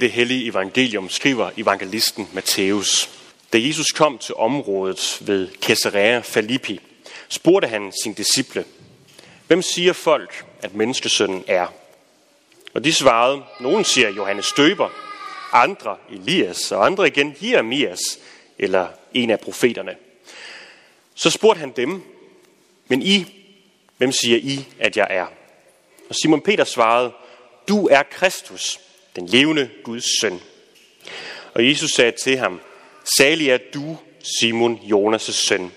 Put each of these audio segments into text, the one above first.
Det hellige evangelium skriver evangelisten Matthæus. Da Jesus kom til området ved Caesarea Philippi, spurgte han sin disciple, Hvem siger folk, at menneskesønnen er? Og de svarede, nogen siger Johannes Støber, andre Elias, og andre igen Jeremias, eller en af profeterne. Så spurgte han dem, men I, hvem siger I, at jeg er? Og Simon Peter svarede, du er Kristus, den levende Guds søn. Og Jesus sagde til ham, salig er du, Simon, Jonas' søn,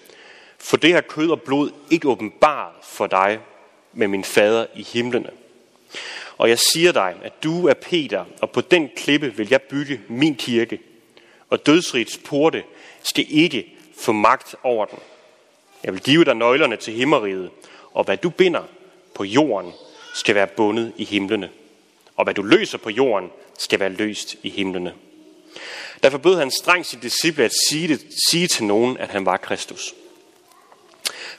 for det har kød og blod ikke åbenbart for dig, med min fader i himlene. Og jeg siger dig, at du er Peter, og på den klippe vil jeg bygge min kirke, og dødsrigets porte skal ikke få magt over den. Jeg vil give dig nøglerne til himmeriget, og hvad du binder på jorden, skal være bundet i himlene. Og hvad du løser på jorden, skal være løst i himlene. Derfor bød han strengt sin disciple at sige, det, sige til nogen, at han var Kristus.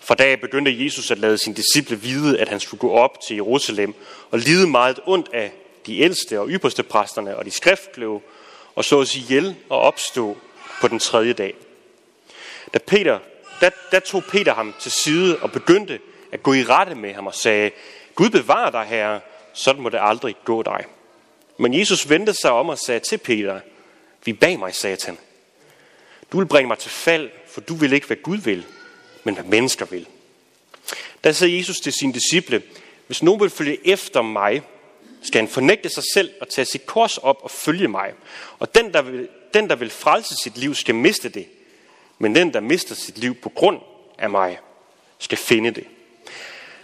Fra dag begyndte Jesus at lade sine disciple vide, at han skulle gå op til Jerusalem og lide meget ondt af de ældste og ypperste præsterne og de skriftkloge, og så sig ihjel og opstå på den tredje dag. Da, Peter, da, da tog Peter ham til side og begyndte at gå i rette med ham og sagde, Gud bevarer dig, herre, sådan må det aldrig gå dig. Men Jesus vendte sig om og sagde til Peter, vi bag mig, satan. Du vil bringe mig til fald, for du vil ikke, hvad Gud vil, men hvad mennesker vil. Der sagde Jesus til sine disciple, hvis nogen vil følge efter mig, skal han fornægte sig selv og tage sit kors op og følge mig. Og den der, vil, den, der vil frelse sit liv, skal miste det. Men den, der mister sit liv på grund af mig, skal finde det.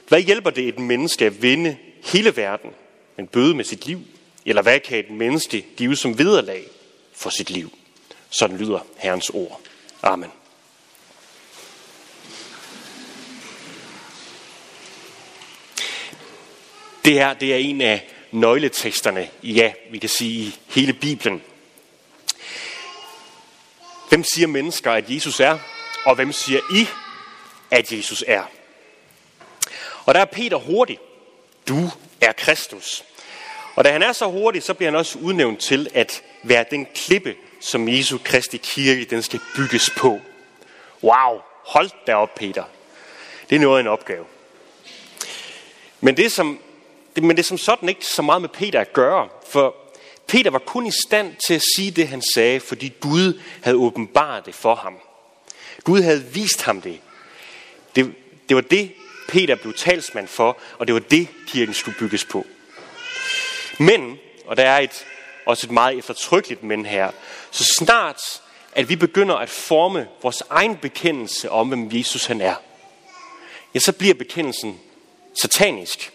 Hvad hjælper det et menneske at vinde hele verden, men bøde med sit liv? Eller hvad kan et menneske give som vederlag for sit liv? Sådan lyder Herrens ord. Amen. Det her det er en af nøgleteksterne, ja, vi kan sige i hele Bibelen. Hvem siger mennesker, at Jesus er? Og hvem siger I, at Jesus er? Og der er Peter hurtig. Du er Kristus. Og da han er så hurtig, så bliver han også udnævnt til at være den klippe, som Jesu Kristi kirke den skal bygges på. Wow, hold da op, Peter. Det er noget af en opgave. Men det, som det, men det er som sådan ikke så meget med Peter at gøre, for Peter var kun i stand til at sige det, han sagde, fordi Gud havde åbenbart det for ham. Gud havde vist ham det. Det, det var det, Peter blev talsmand for, og det var det, kirken skulle bygges på. Men, og der er et, også et meget eftertrykkeligt men her, så snart at vi begynder at forme vores egen bekendelse om, hvem Jesus han er, ja, så bliver bekendelsen satanisk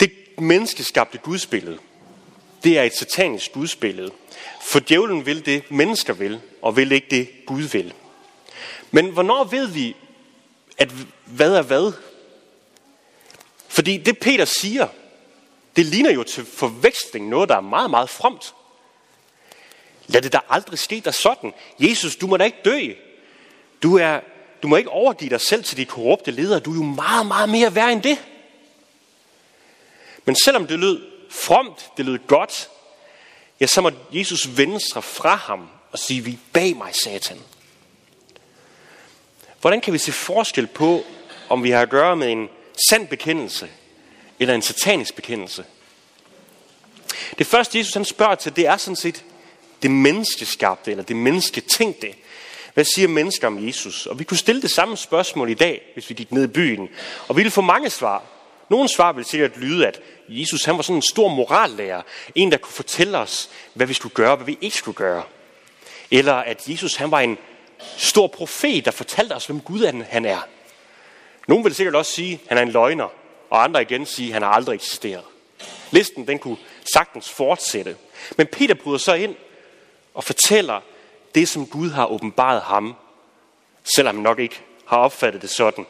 Det menneskeskabte gudsbillede, det er et satanisk gudsbillede. For djævlen vil det, mennesker vil, og vil ikke det, Gud vil. Men hvornår ved vi, at hvad er hvad? Fordi det Peter siger, det ligner jo til forveksling noget, der er meget, meget fromt. Lad det da aldrig ske dig sådan. Jesus, du må da ikke dø. Du, er, du må ikke overgive dig selv til de korrupte ledere. Du er jo meget, meget mere værd end det. Men selvom det lød fromt, det lød godt, ja, så må Jesus vende sig fra ham og sige, vi bag mig, satan. Hvordan kan vi se forskel på, om vi har at gøre med en sand bekendelse eller en satanisk bekendelse? Det første, Jesus han spørger til, det er sådan set det menneskeskabte, eller det mennesketænkte. Hvad siger mennesker om Jesus? Og vi kunne stille det samme spørgsmål i dag, hvis vi gik ned i byen. Og vi ville få mange svar. Nogle svar vil sikkert lyde, at Jesus han var sådan en stor morallærer. En, der kunne fortælle os, hvad vi skulle gøre, hvad vi ikke skulle gøre. Eller at Jesus han var en stor profet, der fortalte os, hvem Gud han er. Nogle vil sikkert også sige, at han er en løgner. Og andre igen sige, at han har aldrig eksisteret. Listen den kunne sagtens fortsætte. Men Peter bryder så ind og fortæller det, som Gud har åbenbaret ham, selvom han nok ikke har opfattet det sådan.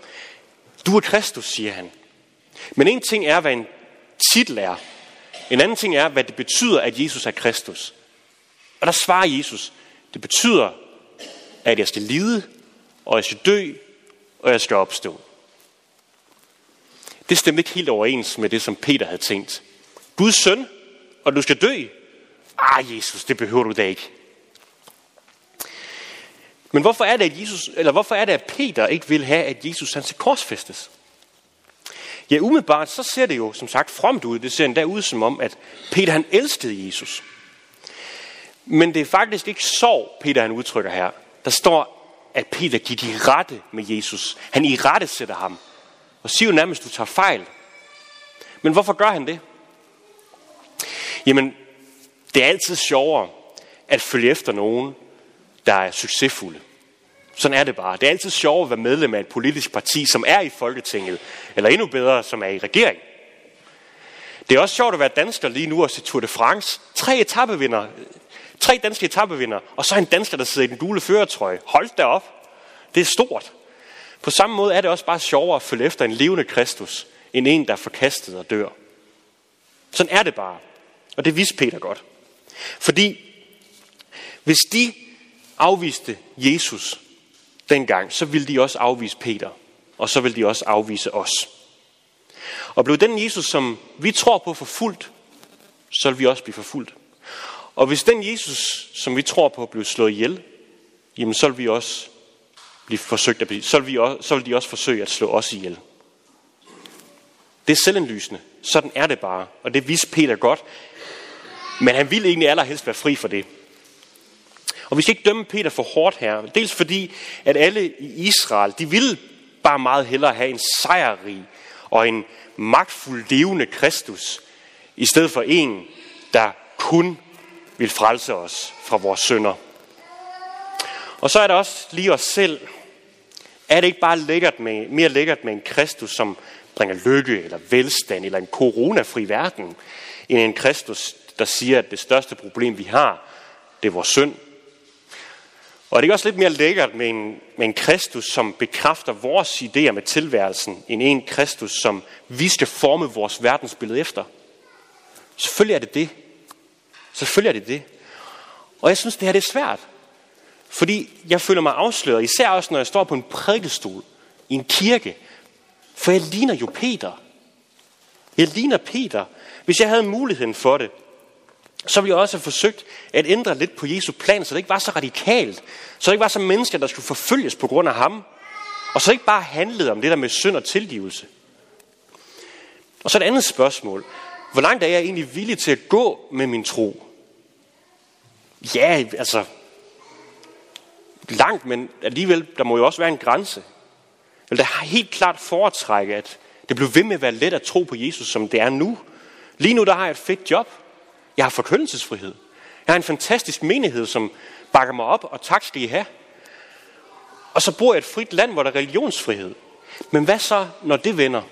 Du er Kristus, siger han. Men en ting er, hvad en titel er. En anden ting er, hvad det betyder, at Jesus er Kristus. Og der svarer Jesus, det betyder, at jeg skal lide, og jeg skal dø, og jeg skal opstå. Det stemte ikke helt overens med det, som Peter havde tænkt. Guds søn, og du skal dø. Ah, Jesus, det behøver du da ikke. Men hvorfor er det, at, Jesus, eller hvorfor er det, at Peter ikke vil have, at Jesus han skal korsfæstes? Ja, umiddelbart så ser det jo som sagt fromt ud. Det ser endda ud som om, at Peter han elskede Jesus. Men det er faktisk ikke sorg, Peter han udtrykker her. Der står, at Peter gik de rette med Jesus. Han i rette sætter ham. Og siger jo nærmest, at du tager fejl. Men hvorfor gør han det? Jamen, det er altid sjovere at følge efter nogen, der er succesfulde. Sådan er det bare. Det er altid sjovt at være medlem af et politisk parti, som er i Folketinget, eller endnu bedre, som er i regering. Det er også sjovt at være dansker lige nu og se Tour de France. Tre etappevinder, tre danske etappevinder, og så en dansker, der sidder i den gule føretrøje. Hold da op. Det er stort. På samme måde er det også bare sjovere at følge efter en levende Kristus, end en, der er forkastet og dør. Sådan er det bare. Og det vidste Peter godt. Fordi hvis de afviste Jesus dengang, så ville de også afvise Peter, og så ville de også afvise os. Og blev den Jesus, som vi tror på, forfulgt, så vil vi også blive forfulgt. Og hvis den Jesus, som vi tror på, blev slået ihjel, jamen så vil vi også blive forsøgt at blive, så vil, vi også, så vil de også forsøge at slå os ihjel. Det er selvindlysende. Sådan er det bare. Og det vidste Peter godt. Men han ville egentlig allerhelst være fri for det. Og vi skal ikke dømme Peter for hårdt her. Dels fordi, at alle i Israel, de ville bare meget hellere have en sejrrig og en magtfuld levende Kristus, i stedet for en, der kun vil frelse os fra vores synder. Og så er der også lige os selv. Er det ikke bare lækkert med, mere lækkert med en Kristus, som bringer lykke eller velstand eller en coronafri verden, end en Kristus, der siger, at det største problem, vi har, det er vores synd, og er det ikke også lidt mere lækkert med en, med en Kristus, som bekræfter vores idéer med tilværelsen, end en Kristus, som vi skal forme vores verdensbillede efter? Selvfølgelig er det det. Selvfølgelig er det det. Og jeg synes, det her det er svært. Fordi jeg føler mig afsløret, især også når jeg står på en prædikestol i en kirke. For jeg ligner jo Peter. Jeg ligner Peter. Hvis jeg havde muligheden for det, så ville jeg også have forsøgt at ændre lidt på Jesu plan, så det ikke var så radikalt. Så det ikke var så mennesker, der skulle forfølges på grund af ham. Og så ikke bare handlede om det der med synd og tilgivelse. Og så et andet spørgsmål. Hvor langt er jeg egentlig villig til at gå med min tro? Ja, altså, langt, men alligevel, der må jo også være en grænse. Eller der har helt klart foretrækket, at det blev ved med at være let at tro på Jesus, som det er nu. Lige nu, der har jeg et fedt job. Jeg har forkyndelsesfrihed. Jeg har en fantastisk menighed, som bakker mig op, og tak skal I have. Og så bor jeg i et frit land, hvor der er religionsfrihed. Men hvad så, når det vender?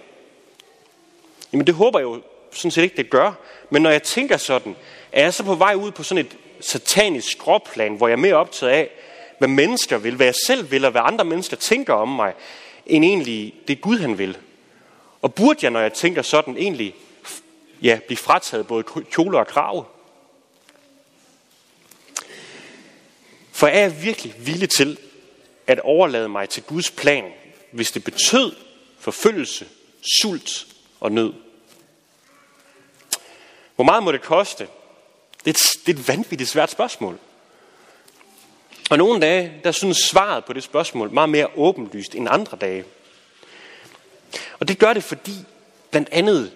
Jamen det håber jeg jo sådan set ikke, det gør. Men når jeg tænker sådan, er jeg så på vej ud på sådan et satanisk skråplan, hvor jeg er mere optaget af, hvad mennesker vil, hvad jeg selv vil, og hvad andre mennesker tænker om mig, end egentlig det Gud han vil. Og burde jeg, når jeg tænker sådan, egentlig ja, blive frataget både kjole og krave. For er jeg virkelig villig til at overlade mig til Guds plan, hvis det betød forfølgelse, sult og nød? Hvor meget må det koste? Det er et, det er et vanvittigt svært spørgsmål. Og nogle dage, der synes svaret på det spørgsmål meget mere åbenlyst end andre dage. Og det gør det, fordi blandt andet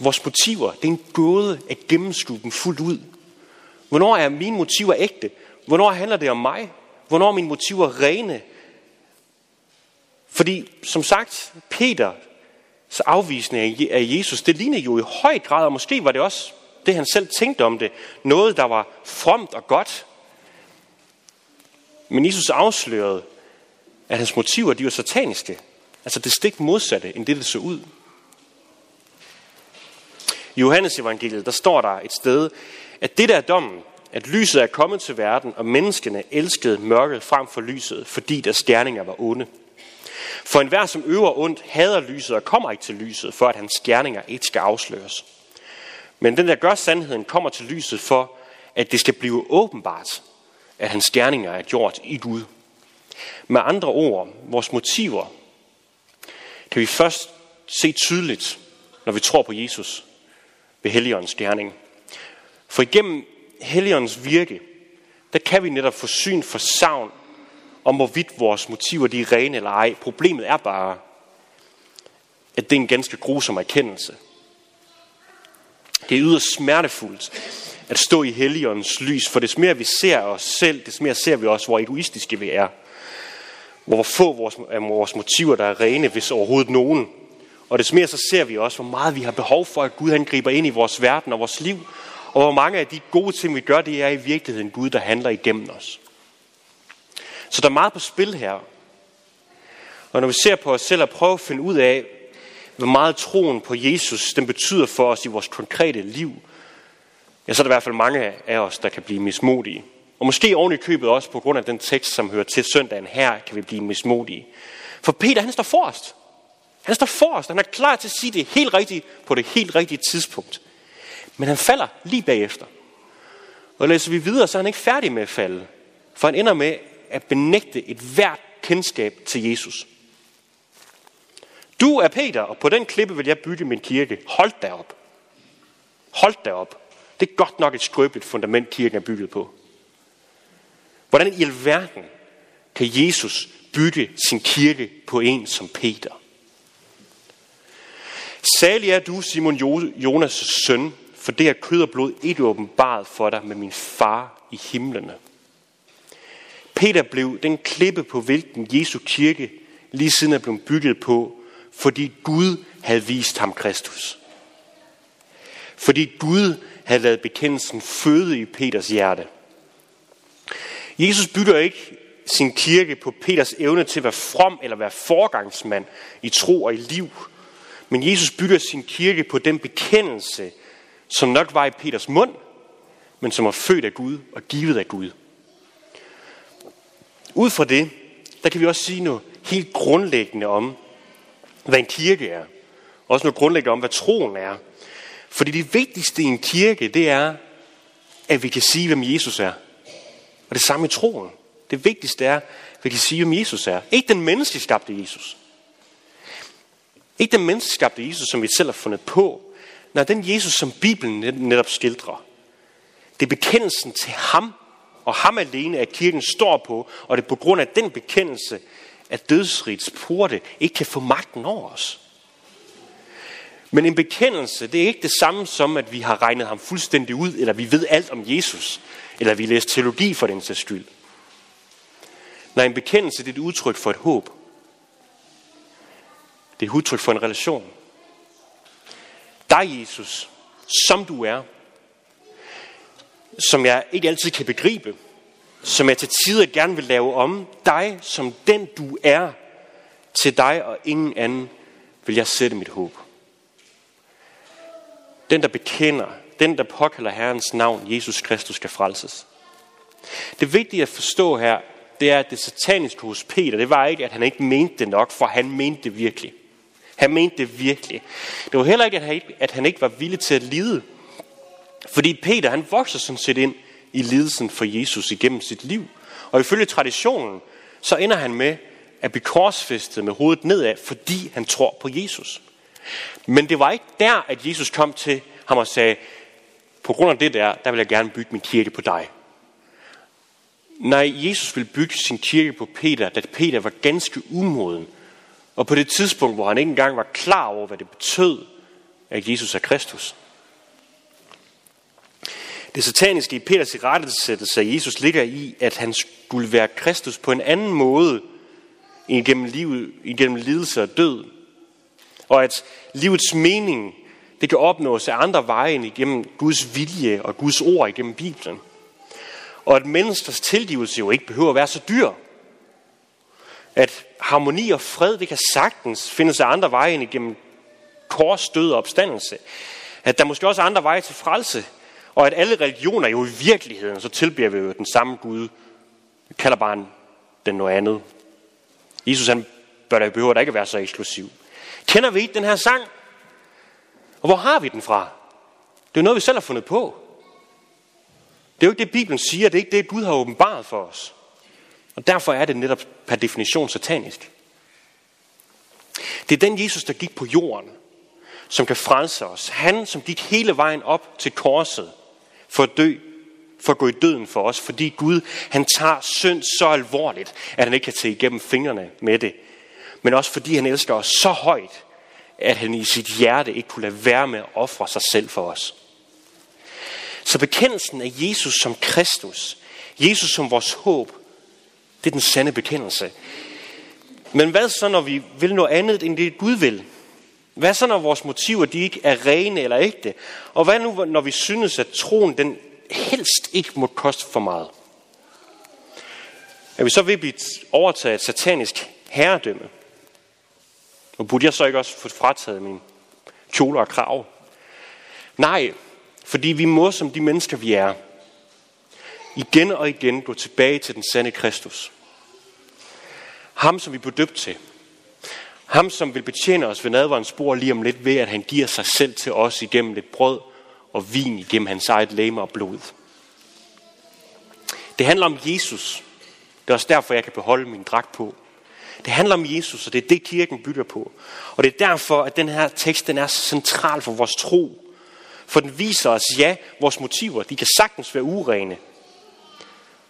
vores motiver, det er en gåde at gennemskue dem fuldt ud. Hvornår er mine motiver ægte? Hvornår handler det om mig? Hvornår er mine motiver rene? Fordi, som sagt, Peter så afvisning af Jesus, det ligner jo i høj grad, og måske var det også det, han selv tænkte om det, noget, der var fromt og godt. Men Jesus afslørede, at hans motiver, de var sataniske. Altså det stik modsatte, end det, det så ud. I Johannes evangeliet, der står der et sted, at det der er dommen, at lyset er kommet til verden, og menneskene elskede mørket frem for lyset, fordi deres gerninger var onde. For enhver, som øver ondt, hader lyset og kommer ikke til lyset, for at hans gerninger ikke skal afsløres. Men den, der gør sandheden, kommer til lyset for, at det skal blive åbenbart, at hans gerninger er gjort i Gud. Med andre ord, vores motiver kan vi først se tydeligt, når vi tror på Jesus ved Helligåndens gerning. For igennem Helligåndens virke, der kan vi netop få syn for savn om hvorvidt vores motiver de er rene eller ej. Problemet er bare, at det er en ganske grusom erkendelse. Det er yderst smertefuldt at stå i Helligåndens lys, for des mere vi ser os selv, des mere ser vi også, hvor egoistiske vi er. Hvor få vores, af vores motiver, der er rene, hvis overhovedet nogen. Og des mere så ser vi også, hvor meget vi har behov for, at Gud han griber ind i vores verden og vores liv. Og hvor mange af de gode ting, vi gør, det er i virkeligheden Gud, der handler igennem os. Så der er meget på spil her. Og når vi ser på os selv og prøver at finde ud af, hvor meget troen på Jesus den betyder for os i vores konkrete liv, ja, så er der i hvert fald mange af os, der kan blive mismodige. Og måske oven i købet også på grund af den tekst, som hører til søndagen her, kan vi blive mismodige. For Peter, han står forrest. Han står forrest, han er klar til at sige det helt rigtigt på det helt rigtige tidspunkt. Men han falder lige bagefter. Og læser vi videre, så er han ikke færdig med at falde. For han ender med at benægte et hvert kendskab til Jesus. Du er Peter, og på den klippe vil jeg bygge min kirke. Hold da op. Hold da op. Det er godt nok et skrøbeligt fundament, kirken er bygget på. Hvordan i alverden kan Jesus bygge sin kirke på en som Peter? Særlig er du, Simon Jonas' søn, for det er kød og blod ikke åbenbaret for dig med min far i himlene. Peter blev den klippe på hvilken Jesu kirke lige siden er blevet bygget på, fordi Gud havde vist ham Kristus. Fordi Gud havde lavet bekendelsen føde i Peters hjerte. Jesus bygger ikke sin kirke på Peters evne til at være from eller være forgangsmand i tro og i liv. Men Jesus bygger sin kirke på den bekendelse, som nok var i Peters mund, men som var født af Gud og givet af Gud. Ud fra det, der kan vi også sige noget helt grundlæggende om, hvad en kirke er. Også noget grundlæggende om, hvad troen er. Fordi det vigtigste i en kirke, det er, at vi kan sige, hvem Jesus er. Og det samme i troen. Det vigtigste er, at vi kan sige, hvem Jesus er. Ikke den menneskeskabte Jesus. Ikke den menneskeskabte Jesus, som vi selv har fundet på. Nej, den Jesus, som Bibelen netop skildrer. Det er bekendelsen til ham, og ham alene, at kirken står på, og det er på grund af den bekendelse, at dødsrigets porte ikke kan få magten over os. Men en bekendelse, det er ikke det samme som, at vi har regnet ham fuldstændig ud, eller vi ved alt om Jesus, eller vi læser teologi for den sags skyld. Nej, en bekendelse, det er et udtryk for et håb. Det er et udtryk for en relation. Dig, Jesus, som du er, som jeg ikke altid kan begribe, som jeg til tider gerne vil lave om, dig som den du er, til dig og ingen anden vil jeg sætte mit håb. Den, der bekender, den, der påkalder Herrens navn, Jesus Kristus, skal frelses. Det vigtige at forstå her, det er, at det sataniske hos Peter, det var ikke, at han ikke mente det nok, for han mente det virkelig. Han mente det virkelig. Det var heller ikke, at han ikke, at han ikke var villig til at lide. Fordi Peter, han vokser sådan set ind i lidelsen for Jesus igennem sit liv. Og ifølge traditionen, så ender han med at blive korsfæstet med hovedet nedad, fordi han tror på Jesus. Men det var ikke der, at Jesus kom til ham og sagde, på grund af det der, der vil jeg gerne bygge min kirke på dig. Nej, Jesus ville bygge sin kirke på Peter, da Peter var ganske umoden. Og på det tidspunkt, hvor han ikke engang var klar over, hvad det betød, at Jesus er Kristus. Det sataniske i Peters irettesættelse af Jesus ligger i, at han skulle være Kristus på en anden måde igennem, livet, igennem lidelse og død. Og at livets mening, det kan opnås af andre veje end igennem Guds vilje og Guds ord igennem Bibelen. Og at menneskers tilgivelse jo ikke behøver at være så dyr. At harmoni og fred, det kan sagtens findes af andre veje end igennem kors, død og opstandelse. At der måske også er andre veje til frelse, og at alle religioner jo i virkeligheden, så tilbeder vi jo den samme Gud. Vi kalder bare den noget andet. Jesus han bør da behøver da ikke være så eksklusiv. Kender vi ikke den her sang? Og hvor har vi den fra? Det er noget, vi selv har fundet på. Det er jo ikke det, Bibelen siger. Det er ikke det, Gud har åbenbaret for os. Og derfor er det netop per definition satanisk. Det er den Jesus, der gik på jorden, som kan frelse os. Han, som gik hele vejen op til korset, for at dø, for at gå i døden for os, fordi Gud, han tager synd så alvorligt, at han ikke kan se igennem fingrene med det. Men også fordi han elsker os så højt, at han i sit hjerte ikke kunne lade være med at ofre sig selv for os. Så bekendelsen af Jesus som Kristus, Jesus som vores håb, det er den sande bekendelse. Men hvad så, når vi vil noget andet, end det Gud vil? Hvad så, når vores motiver de ikke er rene eller ægte? Og hvad nu, når vi synes, at troen den helst ikke må koste for meget? Er vi så ved at blive overtaget et satanisk herredømme? Og burde jeg så ikke også få frataget min kjole og krav? Nej, fordi vi må som de mennesker, vi er, igen og igen gå tilbage til den sande Kristus. Ham, som vi blev døbt til. Ham, som vil betjene os ved nadvarens spor lige om lidt ved, at han giver sig selv til os igennem lidt brød og vin igennem hans eget læme og blod. Det handler om Jesus. Det er også derfor, jeg kan beholde min dragt på. Det handler om Jesus, og det er det, kirken bygger på. Og det er derfor, at den her tekst den er så central for vores tro. For den viser os, ja, vores motiver, de kan sagtens være urene.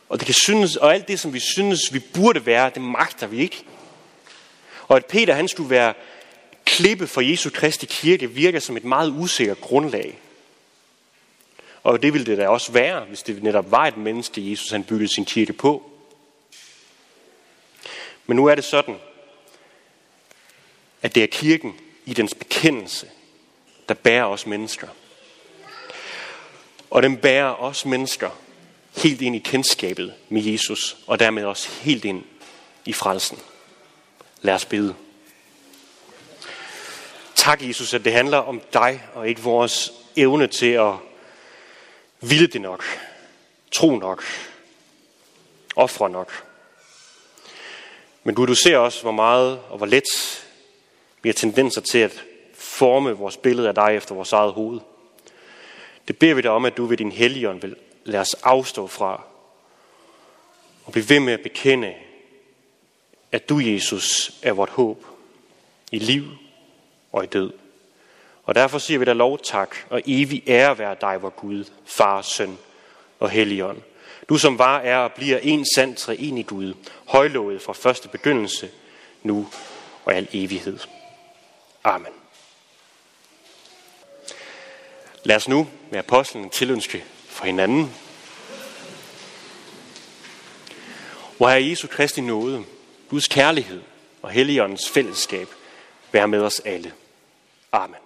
Og, det kan synes, og alt det, som vi synes, vi burde være, det magter vi ikke. Og at Peter han skulle være klippe for Jesu Kristi kirke, virker som et meget usikkert grundlag. Og det ville det da også være, hvis det netop var et menneske, Jesus han byggede sin kirke på. Men nu er det sådan, at det er kirken i dens bekendelse, der bærer os mennesker. Og den bærer os mennesker helt ind i kendskabet med Jesus, og dermed også helt ind i frelsen. Lad os bede. Tak, Jesus, at det handler om dig, og ikke vores evne til at ville det nok, tro nok, ofre nok. Men Gud, du ser også, hvor meget og hvor let vi har tendenser til at forme vores billede af dig efter vores eget hoved. Det beder vi dig om, at du ved din helligånd vil lade os afstå fra og blive ved med at bekende, at du, Jesus, er vort håb i liv og i død. Og derfor siger vi dig lov tak og evig ære være dig, vor Gud, Far, Søn og Helligånd. Du som var, er og bliver en sand i Gud, højlovet fra første begyndelse, nu og al evighed. Amen. Lad os nu med apostlen tilønske for hinanden. Hvor er Jesu Kristi nåde, Guds kærlighed og Helligåndens fællesskab være med os alle. Amen.